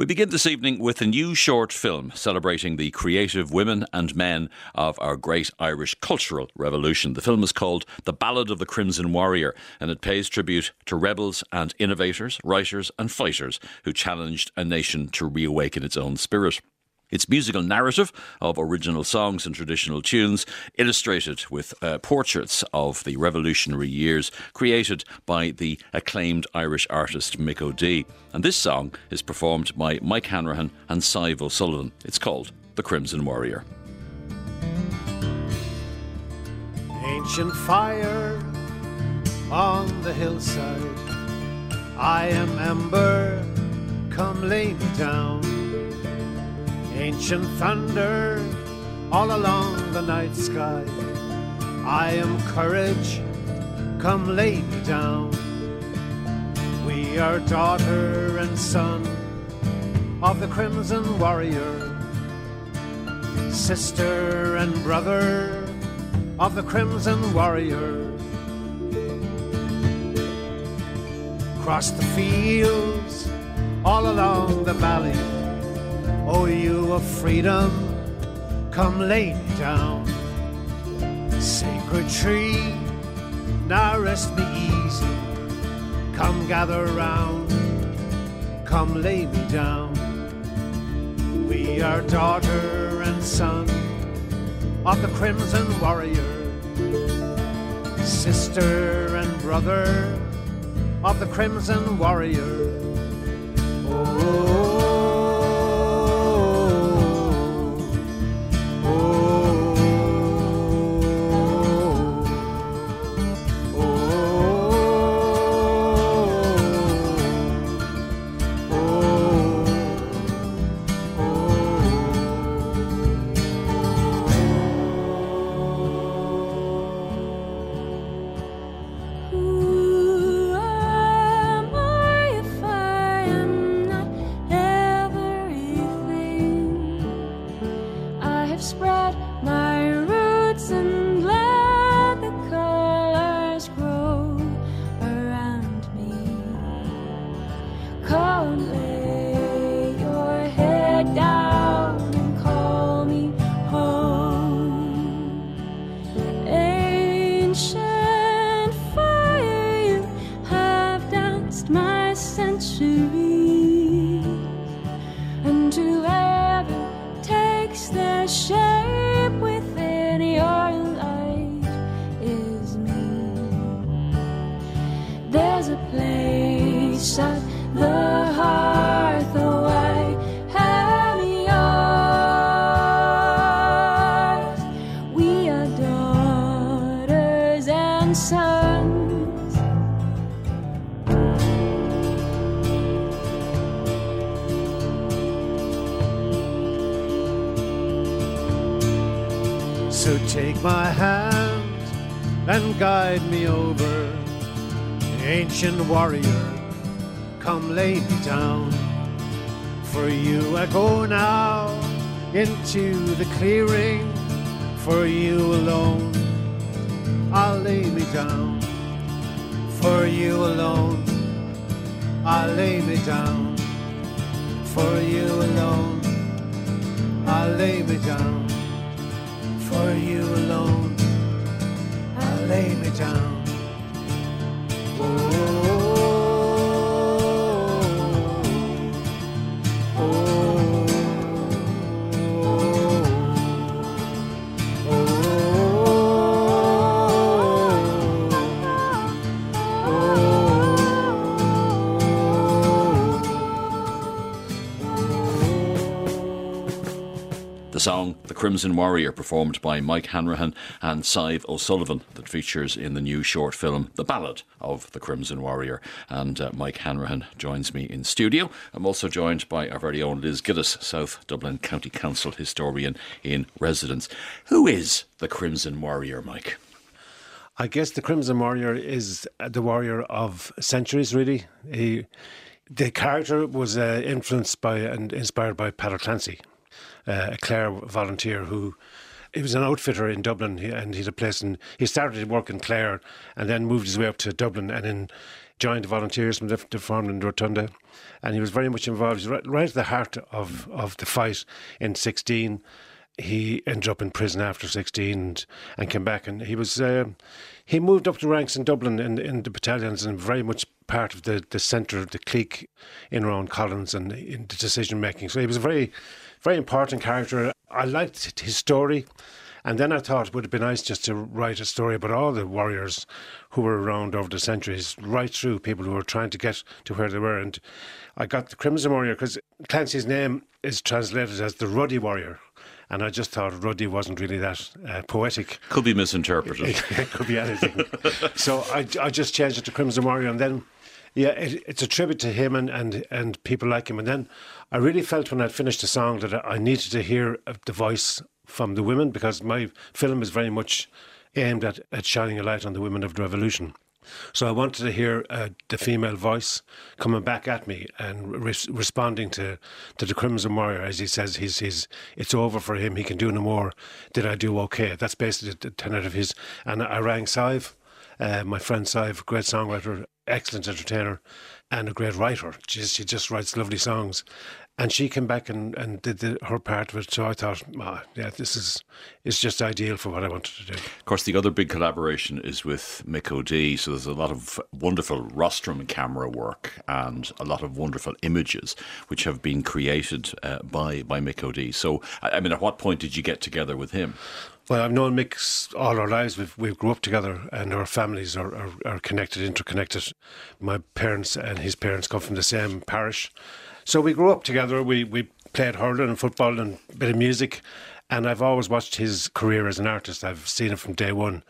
We begin this evening with a new short film celebrating the creative women and men of our great Irish cultural revolution. The film is called The Ballad of the Crimson Warrior, and it pays tribute to rebels and innovators, writers and fighters who challenged a nation to reawaken its own spirit. Its musical narrative of original songs and traditional tunes, illustrated with uh, portraits of the revolutionary years, created by the acclaimed Irish artist Mick O'Dea. And this song is performed by Mike Hanrahan and Sive O'Sullivan. It's called The Crimson Warrior. Ancient fire on the hillside, I am ember, come lay me down ancient thunder all along the night sky. I am courage, come lay me down. We are daughter and son of the crimson warrior, sister and brother of the crimson warrior. Across the fields, all along the valley Oh, you of freedom, come lay me down. Sacred tree, now rest me easy. Come gather round, come lay me down. We are daughter and son of the crimson warrior, sister and brother of the crimson warrior. Oh, guide me over. Ancient warrior, come lay me down. For you I go now into the clearing. For you alone, I'll lay me down. For you alone, I'll lay me down. For you alone, I'll lay me down for you alone. Lay me down. Oh. The song The Crimson Warrior, performed by Mike Hanrahan and Sive O'Sullivan, that features in the new short film The Ballad of the Crimson Warrior. And uh, Mike Hanrahan joins me in studio. I'm also joined by our very own Liz Gillis, South Dublin County Council historian in residence. Who is the Crimson Warrior, Mike? I guess the Crimson Warrior is the warrior of centuries, really. He, the character was uh, influenced by and inspired by Peadar Clancy, uh, a Clare volunteer who he was an outfitter in Dublin and he had a place he started work in Clare and then moved his way up to Dublin and then joined the volunteers from the, the in Rotunda and he was very much involved. Right, right at the heart of, of the fight in 16 he ended up in prison after 16 and, and came back and he was uh, he moved up the ranks in Dublin in, in the battalions and very much part of the, the centre of the clique in around Collins and in the decision making so he was a very very important character I liked his story and then I thought it would have been nice just to write a story about all the warriors who were around over the centuries, right through people who were trying to get to where they were. And I got the Crimson Warrior because Clancy's name is translated as the Ruddy Warrior. And I just thought Ruddy wasn't really that uh, poetic. Could be misinterpreted. it could be anything. so I, I just changed it to Crimson Warrior. And then, yeah, it, it's a tribute to him and, and, and people like him. And then I really felt when I'd finished the song that I needed to hear the voice from the women because my film is very much aimed at, at shining a light on the women of the revolution. So I wanted to hear uh, the female voice coming back at me and re- responding to, to the Crimson Warrior as he says he's, he's it's over for him. He can do no more. Did I do okay? That's basically the tenet of his. And I rang Sive, uh, my friend Sive, great songwriter, excellent entertainer, and a great writer. She, she just writes lovely songs and she came back and, and did the, her part of it. So I thought, oh, yeah, this is is just ideal for what I wanted to do. Of course, the other big collaboration is with Mick O'Dea. So there's a lot of wonderful rostrum camera work and a lot of wonderful images which have been created uh, by by Mick O'Dea. So I mean, at what point did you get together with him? Well, I've known Mick all our lives. We've we've grew up together, and our families are, are, are connected, interconnected. My parents and his parents come from the same parish. So we grew up together. We we played hurling and football and a bit of music. And I've always watched his career as an artist. I've seen it from day one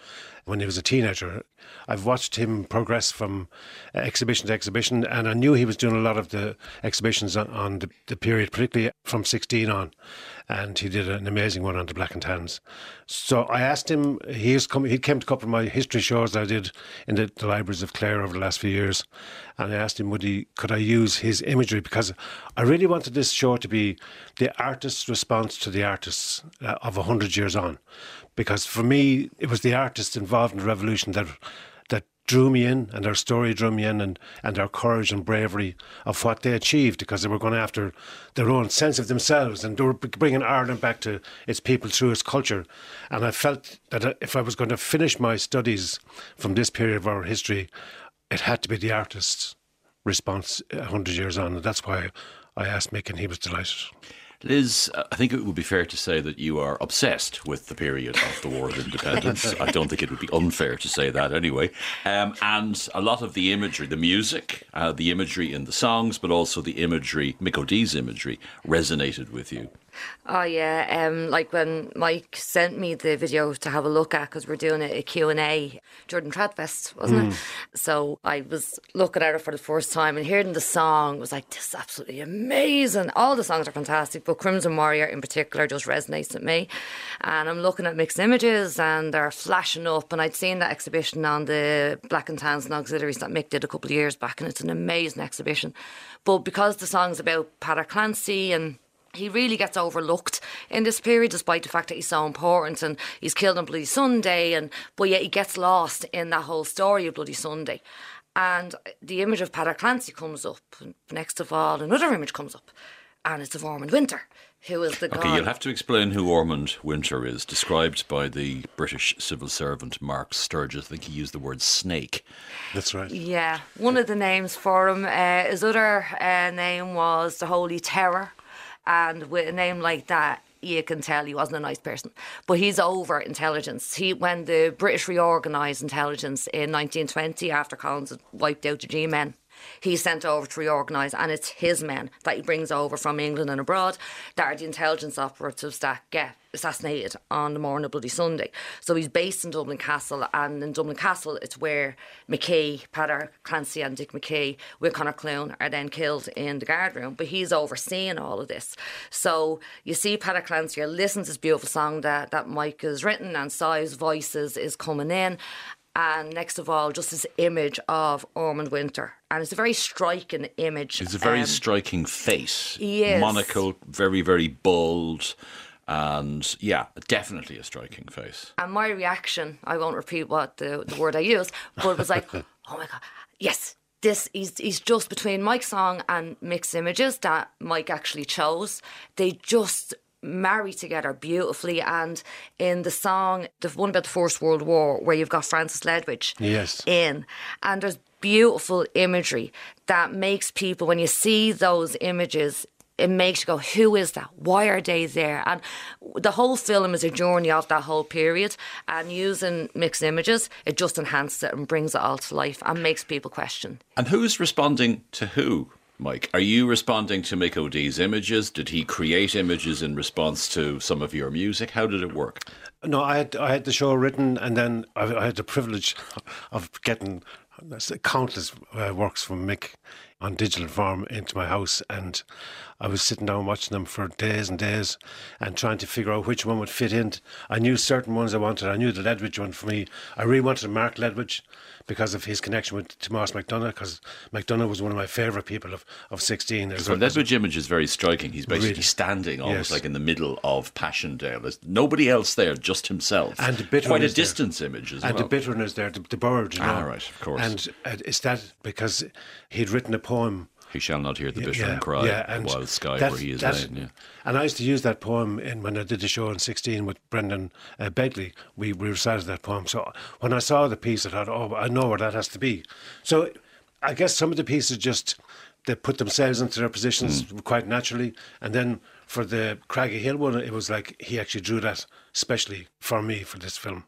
when he was a teenager. I've watched him progress from exhibition to exhibition, and I knew he was doing a lot of the exhibitions on, on the, the, period, particularly from 16 on. And he did an amazing one on the Black and Tans. So I asked him, he's come, he came to a couple of my history shows that I did in the, the libraries of Clare over the last few years. And I asked him, would he, could I use his imagery? Because I really wanted this show to be the artist's response to the artists uh, of 100 years on because for me it was the artists involved in the revolution that drew me in and their story drew me in and, and their courage and bravery of what they achieved because they were going after their own sense of themselves and they were bringing Ireland back to its people through its culture and I felt that uh, if I was going to finish my studies from this period of our history it had to be the artist's response 100 years on and that's why I asked Mick and he was delighted. Liz, I think it would be fair to say that you are obsessed with the period of the War of Independence. I don't think it would be unfair to say that anyway. Um, and a lot of the imagery, the music, uh, the imagery in the songs, but also the imagery, Mick O'Dea's imagery, resonated with you. Oh yeah, um, like when Mike sent me the video to have a look at because we're doing a, a Q&A Jordan Tradfest, wasn't mm. it? So I was looking at it for the first time and hearing the song was like, this is absolutely amazing. All the songs are fantastic, but Crimson Warrior in particular just resonates with me. And I'm looking at Mick's images and they're flashing up and I'd seen that exhibition on the Black and Tans and Auxiliaries that Mick did a couple of years back and it's an amazing exhibition. But because the song's about Peadar Clancy and he really gets overlooked in this period, despite the fact that he's so important and he's killed on Bloody Sunday, and but yet he gets lost in that whole story of Bloody Sunday. And the image of Peadar Clancy comes up, and next of all, another image comes up, and it's of Ormond Winter, who is the okay. God. You'll have to explain who Ormond Winter is, described by the British civil servant Mark Sturgis. I think he used the word snake. That's right. Yeah, one of the names for him. Uh, his other uh, name was the Holy Terror and with a name like that, you can tell he wasn't a nice person. But he's over intelligence. He when the British reorganised intelligence in 1920 after Collins had wiped out the G men he's sent over to reorganise, and it's his men that he brings over from England and abroad that are the intelligence operatives that get assassinated on the morning of Bloody Sunday. So he's based in Dublin Castle, and in Dublin Castle, it's where McKee, Peadar Clancy, and Dick McKee with Conor Clune are then killed in the guard room. But he's overseeing all of this. So you see Peadar Clancy, listen to this beautiful song that, that Mike has written, and Si's voices is coming in and next of all, just this image of Ormond Winter. And it's a very striking image. It's a very um, striking face. Yes. Monocle, very, very bold. And yeah, definitely a striking face. And my reaction, I won't repeat what the, the word I used, but it was like, oh my God, yes, this is he's just between Mike's song and Mick's Images that Mike actually chose. They just marry together beautifully. And in the song, the one about the First World War, where you've got Francis Ledwidge Yes. in, and there's beautiful imagery that makes people, when you see those images, it makes you go, who is that? Why are they there? And the whole film is a journey of that whole period. And using Mick's images, it just enhances it and brings it all to life and makes people question. And who's responding to who? Mike, are you responding to Mick O'Dea's images? Did he create images in response to some of your music? How did it work? No, I had I had the show written, and then I, I had the privilege of getting countless uh, works from Mick on digital form into my house, and I was sitting down watching them for days and days, and trying to figure out which one would fit in. I knew certain ones I wanted. I knew the Ledwidge one for me. I really wanted Mark Ledwidge because of his connection with Tomas MacDonagh, because MacDonagh was one of my favourite people of, of 16. There's So Ledwidge image is very striking. He's basically Really? standing almost Yes. like in the middle of Passchendaele. There's nobody else there, just himself. And the bittern Quite a is there. distance image as and well. the bitterness there, the, the bird, you know. Ah, right, of course. And uh, it's that because he'd written a poem he shall not hear the bittern yeah, cry, yeah, the and wild sky where he is laid. Yeah. And I used to use that poem in when I did the show in 16 with Brendan uh, Begley. We, we recited that poem. So when I saw the piece, I thought, oh, I know where that has to be. So I guess some of the pieces just, they put themselves into their positions Hmm. quite naturally. And then for the Craggy Hill one, it was like he actually drew that specially for me for this film.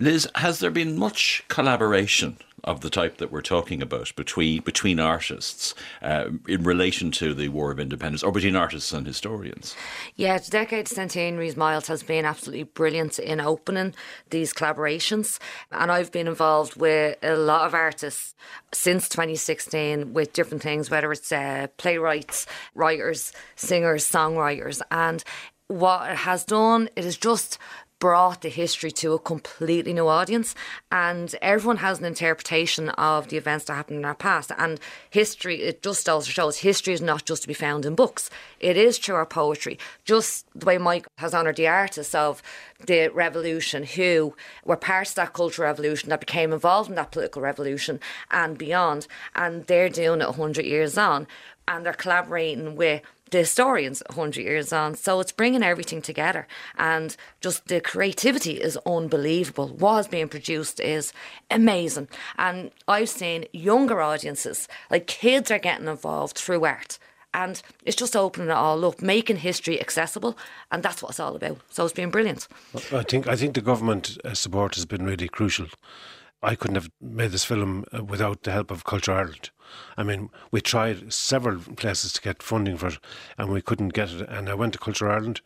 Liz, has there been much collaboration of the type that we're talking about between between artists uh, in relation to the War of Independence, or between artists and historians? Yeah, the Decade Centenaries Myles has been absolutely brilliant in opening these collaborations. And I've been involved with a lot of artists since 2016 with different things, whether it's uh, playwrights, writers, singers, songwriters. And what it has done, it has just brought the history to a completely new audience and everyone has an interpretation of the events that happened in our past. And history it just also shows history is not just to be found in books. It is through our poetry. Just the way mike has honoured the artists of the revolution who were part of that cultural revolution that became involved in that political revolution and beyond and they're doing it 100 years on and they're collaborating with the historians 100 years on. So it's bringing everything together. And just the creativity is unbelievable. What is being produced is amazing. And I've seen younger audiences, like kids are getting involved through art. And it's just opening it all up, making history accessible. And that's what it's all about. So it's been brilliant. I think I think the government uh, support has been really crucial. I couldn't have made this film uh, without the help of Culture Ireland. I mean, we tried several places to get funding for it, and we couldn't get it. And I went to Culture Ireland,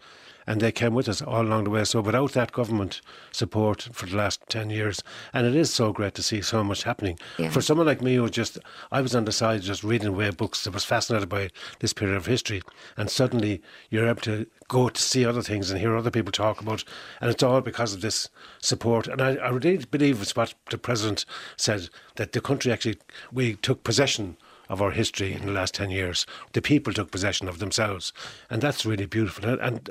and they came with us all along the way. So without that government support for the last 10 years, and it is so great to see so much happening. Yeah. For someone like me who just, I was on the side just reading away books that was fascinated by this period of history, and suddenly you're able to go to see other things and hear other people talk about, and it's all because of this support. And I, I really believe it's what the president said that the country actually, we took possession of our history in the last 10 years. The people took possession of themselves, and that's really beautiful. And, and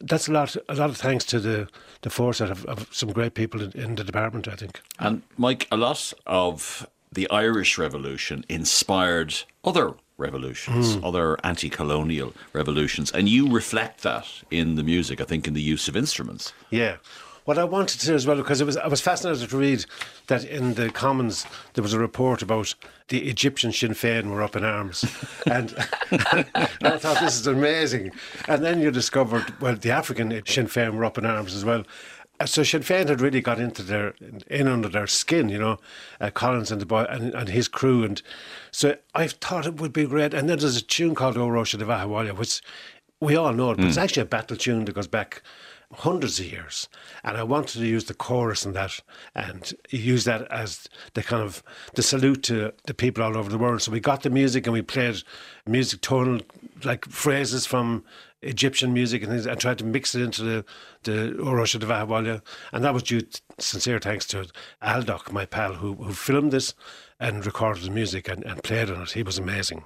that's a lot, a lot of thanks to the, the foresight of, of some great people in, in the department, I think. And Mike, a lot of the Irish Revolution inspired other revolutions, hmm. other anti-colonial revolutions, and you reflect that in the music. I think in the use of instruments. Yeah. What I wanted to say as well, because it was, I was fascinated to read that in the Commons there was a report about the Egyptian Sinn Féin were up in arms, and I thought this is amazing. And then you discovered well the African Sinn Féin were up in arms as well. Uh, So Sinn Féin had really got into their in under their skin, you know, uh, Collins and the boy and, and his crew, and so I thought it would be great. And then there's a tune called O Rocha de Vahawalia, which we all know it, but it's actually a battle tune that goes back hundreds of years. And I wanted to use the chorus in that and use that as the kind of the salute to the people all over the world. So we got the music and we played music tonal like phrases from Egyptian music and things and tried to mix it into the the Orosha de. And that was due to sincere thanks to Aldoc, my pal, who who filmed this and recorded the music and, and played on it. He was amazing.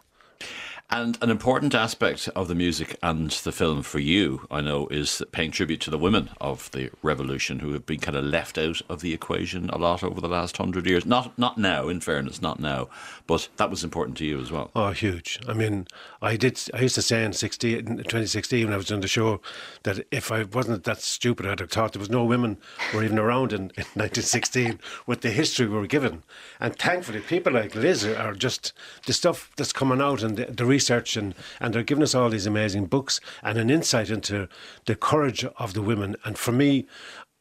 And an important aspect of the music and the film for you, I know, is paying tribute to the women of the revolution who have been kind of left out of the equation a lot over the last hundred years. Not not now, in fairness, not now, but that was important to you as well. Oh, huge! I mean, I did. I used to say in 16, in 2016 when I was on the show that if I wasn't that stupid, I'd have thought there was no women were even around in, in 1916 with the history we were given. And thankfully, people like Liz are just the stuff that's coming out and the, the research, and, and they're giving us all these amazing books and an insight into the courage of the women. And for me,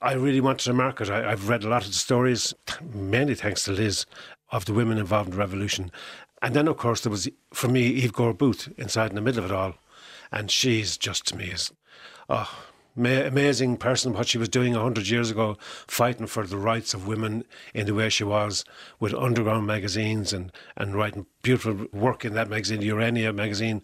I really wanted to market. I, I've read a lot of the stories, mainly thanks to Liz, of the women involved in the revolution. And then, of course, there was, for me, Eve Gore Booth inside in the middle of it all. And she's just to me is, oh, amazing person, what she was doing 100 years ago, fighting for the rights of women in the way she was with underground magazines and, and writing beautiful work in that magazine, Urania magazine.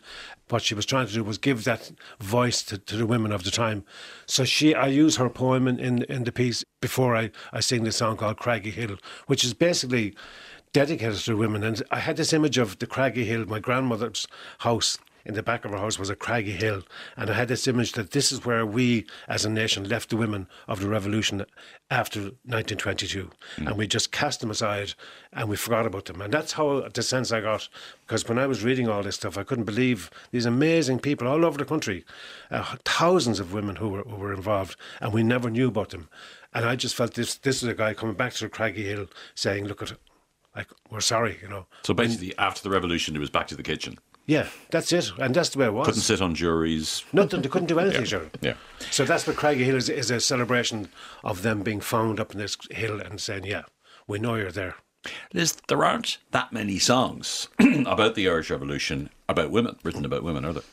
What she was trying to do was give that voice to, to the women of the time. So she, I use her poem in, in, in the piece before I, I sing the song called Craggy Hill, which is basically dedicated to women. And I had this image of the Craggy Hill, my grandmother's house in the back of our house was a craggy hill. And I had this image that this is where we as a nation left the women of the revolution after 1922. Mm. And we just cast them aside and we forgot about them. And that's how the sense I got. Because when I was reading all this stuff, I couldn't believe these amazing people all over the country, uh, thousands of women who were, who were involved, and we never knew about them. And I just felt this this is a guy coming back to the craggy hill saying, look at like we're sorry, you know. So basically, after the revolution, it was back to the kitchen. Yeah, that's it, and that's the way it was. Couldn't sit on juries. Nothing. They couldn't do anything, yeah. Yeah. So that's what Craggy Hill is, is a celebration of them being found up in this hill and saying, "Yeah, we know you're there." Liz, there aren't that many songs about the Irish Revolution about women, written about women, are there?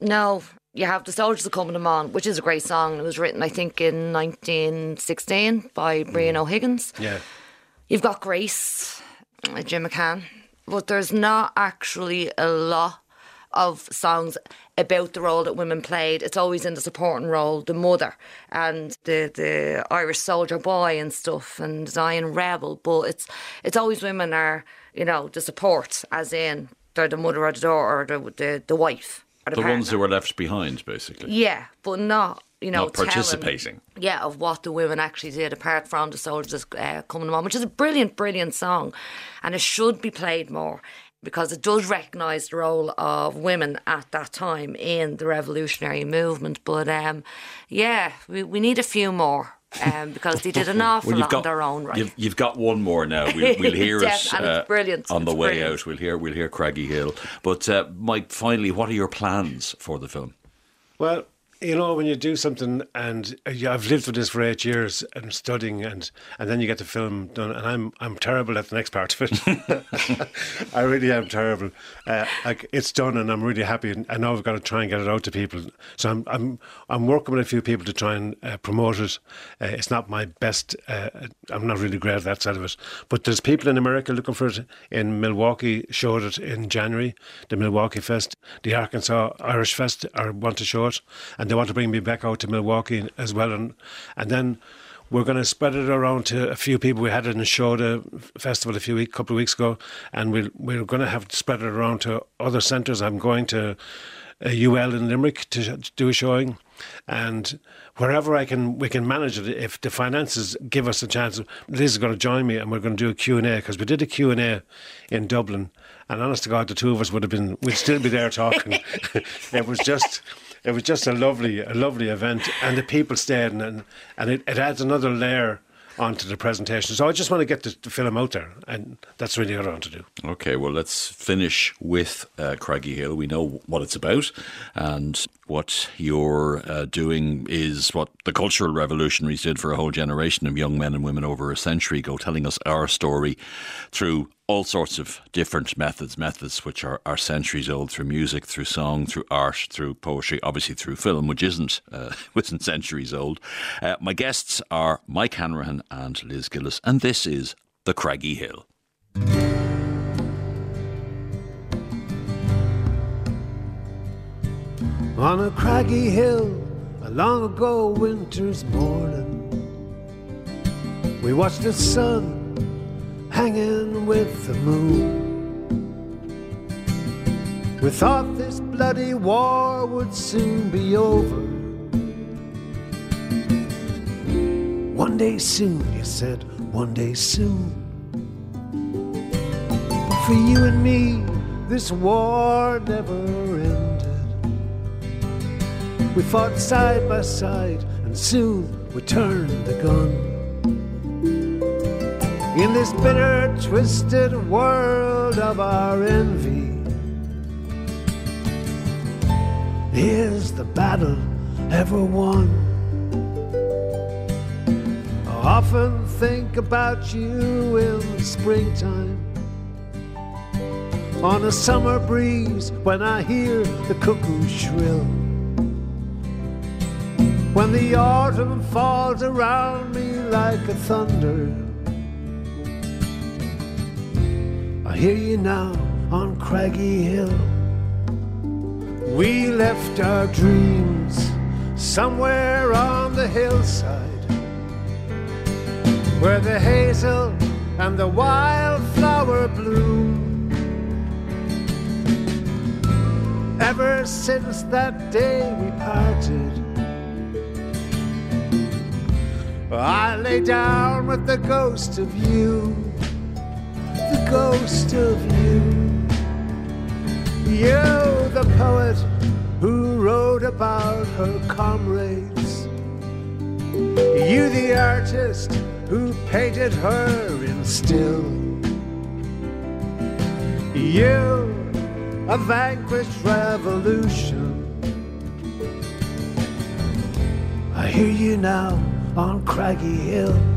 No, you have The Soldiers Are Coming On, which is a great song. It was written, I think, in 1916 by Brian mm. O'Higgins. Yeah. You've got Grace, uh, Jim McCann, but there's not actually a lot of songs about the role that women played. It's always in the supporting role, the mother and the the Irish soldier boy and stuff, and Zion rebel. But it's it's always women are you know the support, as in they're the mother or the daughter or the the, the wife. the, the ones who were left behind, basically. Yeah, but not you know, not participating. Telling, yeah, of what the women actually did, apart from the soldiers uh, coming on, which is a brilliant, brilliant song, and it should be played more because it does recognise the role of women at that time in the revolutionary movement. But um, yeah, we, we need a few more. Um, because they did an awful well, lot got, on their own right. You've, you've, got one more now. We'll, we'll hear it uh, brilliant. on the way brilliant. out. We'll hear we'll hear Craggy Hill. But uh, Mike, finally, what are your plans for the film? Well, you know, when you do something, and uh, I've lived with this for eight years and studying, and and then you get the film done, and I'm I'm terrible at the next part of it. I really am terrible. Uh, like it's done, and I'm really happy. And I know I've got to try and get it out to people. So I'm I'm I'm working with a few people to try and uh, promote it. Uh, it's not my best. Uh, I'm not really great at that side of it. But there's people in America looking for it. In Milwaukee, showed it in January. The Milwaukee Fest, the Arkansas Irish Fest, are want to show it, and they want to bring me back out to Milwaukee as well, and and then we're going to spread it around to a few people. We had it in Shoda Festival a few week, couple of weeks ago, and we we're going to have to spread it around to other centres. I'm going to uh, a UL in Limerick to, to do a showing, and wherever I can, we can manage it. If the finances give us a chance, Liz is going to join me, and we're going to do a Q and A because we did a Q and A in Dublin, and honest to God, the two of us would have been, we'd still be there talking. it was just it was just a lovely, a lovely event, and the people stayed, and and it, it adds another layer onto the presentation. So I just want to get the, the, film out there, and that's really what I want to do. Okay, well, let's finish with uh, Craggy Hill. We know what it's about, and what you're uh, doing is what the cultural revolutionaries did for a whole generation of young men and women over a century ago, telling us our story through all sorts of different methods, methods which are, are centuries old through music, through song, through art, through poetry, obviously through film, which isn't, uh, isn't centuries old. Uh, my guests are Mike Hanrahan and Liz Gillis, and this is The Craggy Hill. On a craggy hill, a long ago winter's morning, we watched the sun hanging with the moon. We thought this bloody war would soon be over. One day soon, you said, one day soon. But for you and me, this war never ended. We fought side by side, and soon we turned the gun. In this bitter, twisted world of our envy, is the battle ever won? I often think about you in the springtime. On a summer breeze, when I hear the cuckoo shrill. When the autumn falls around me like a thunder. I hear you now on Craggy Hill. We left our dreams somewhere on the hillside where the hazel and the wildflower bloom. Ever since that day we parted, I lay down with the ghost of you, ghost of you. You, the poet who wrote about her comrades. You, the artist who painted her in still. You, a vanquished revolution. I hear you now on Craggy Hill.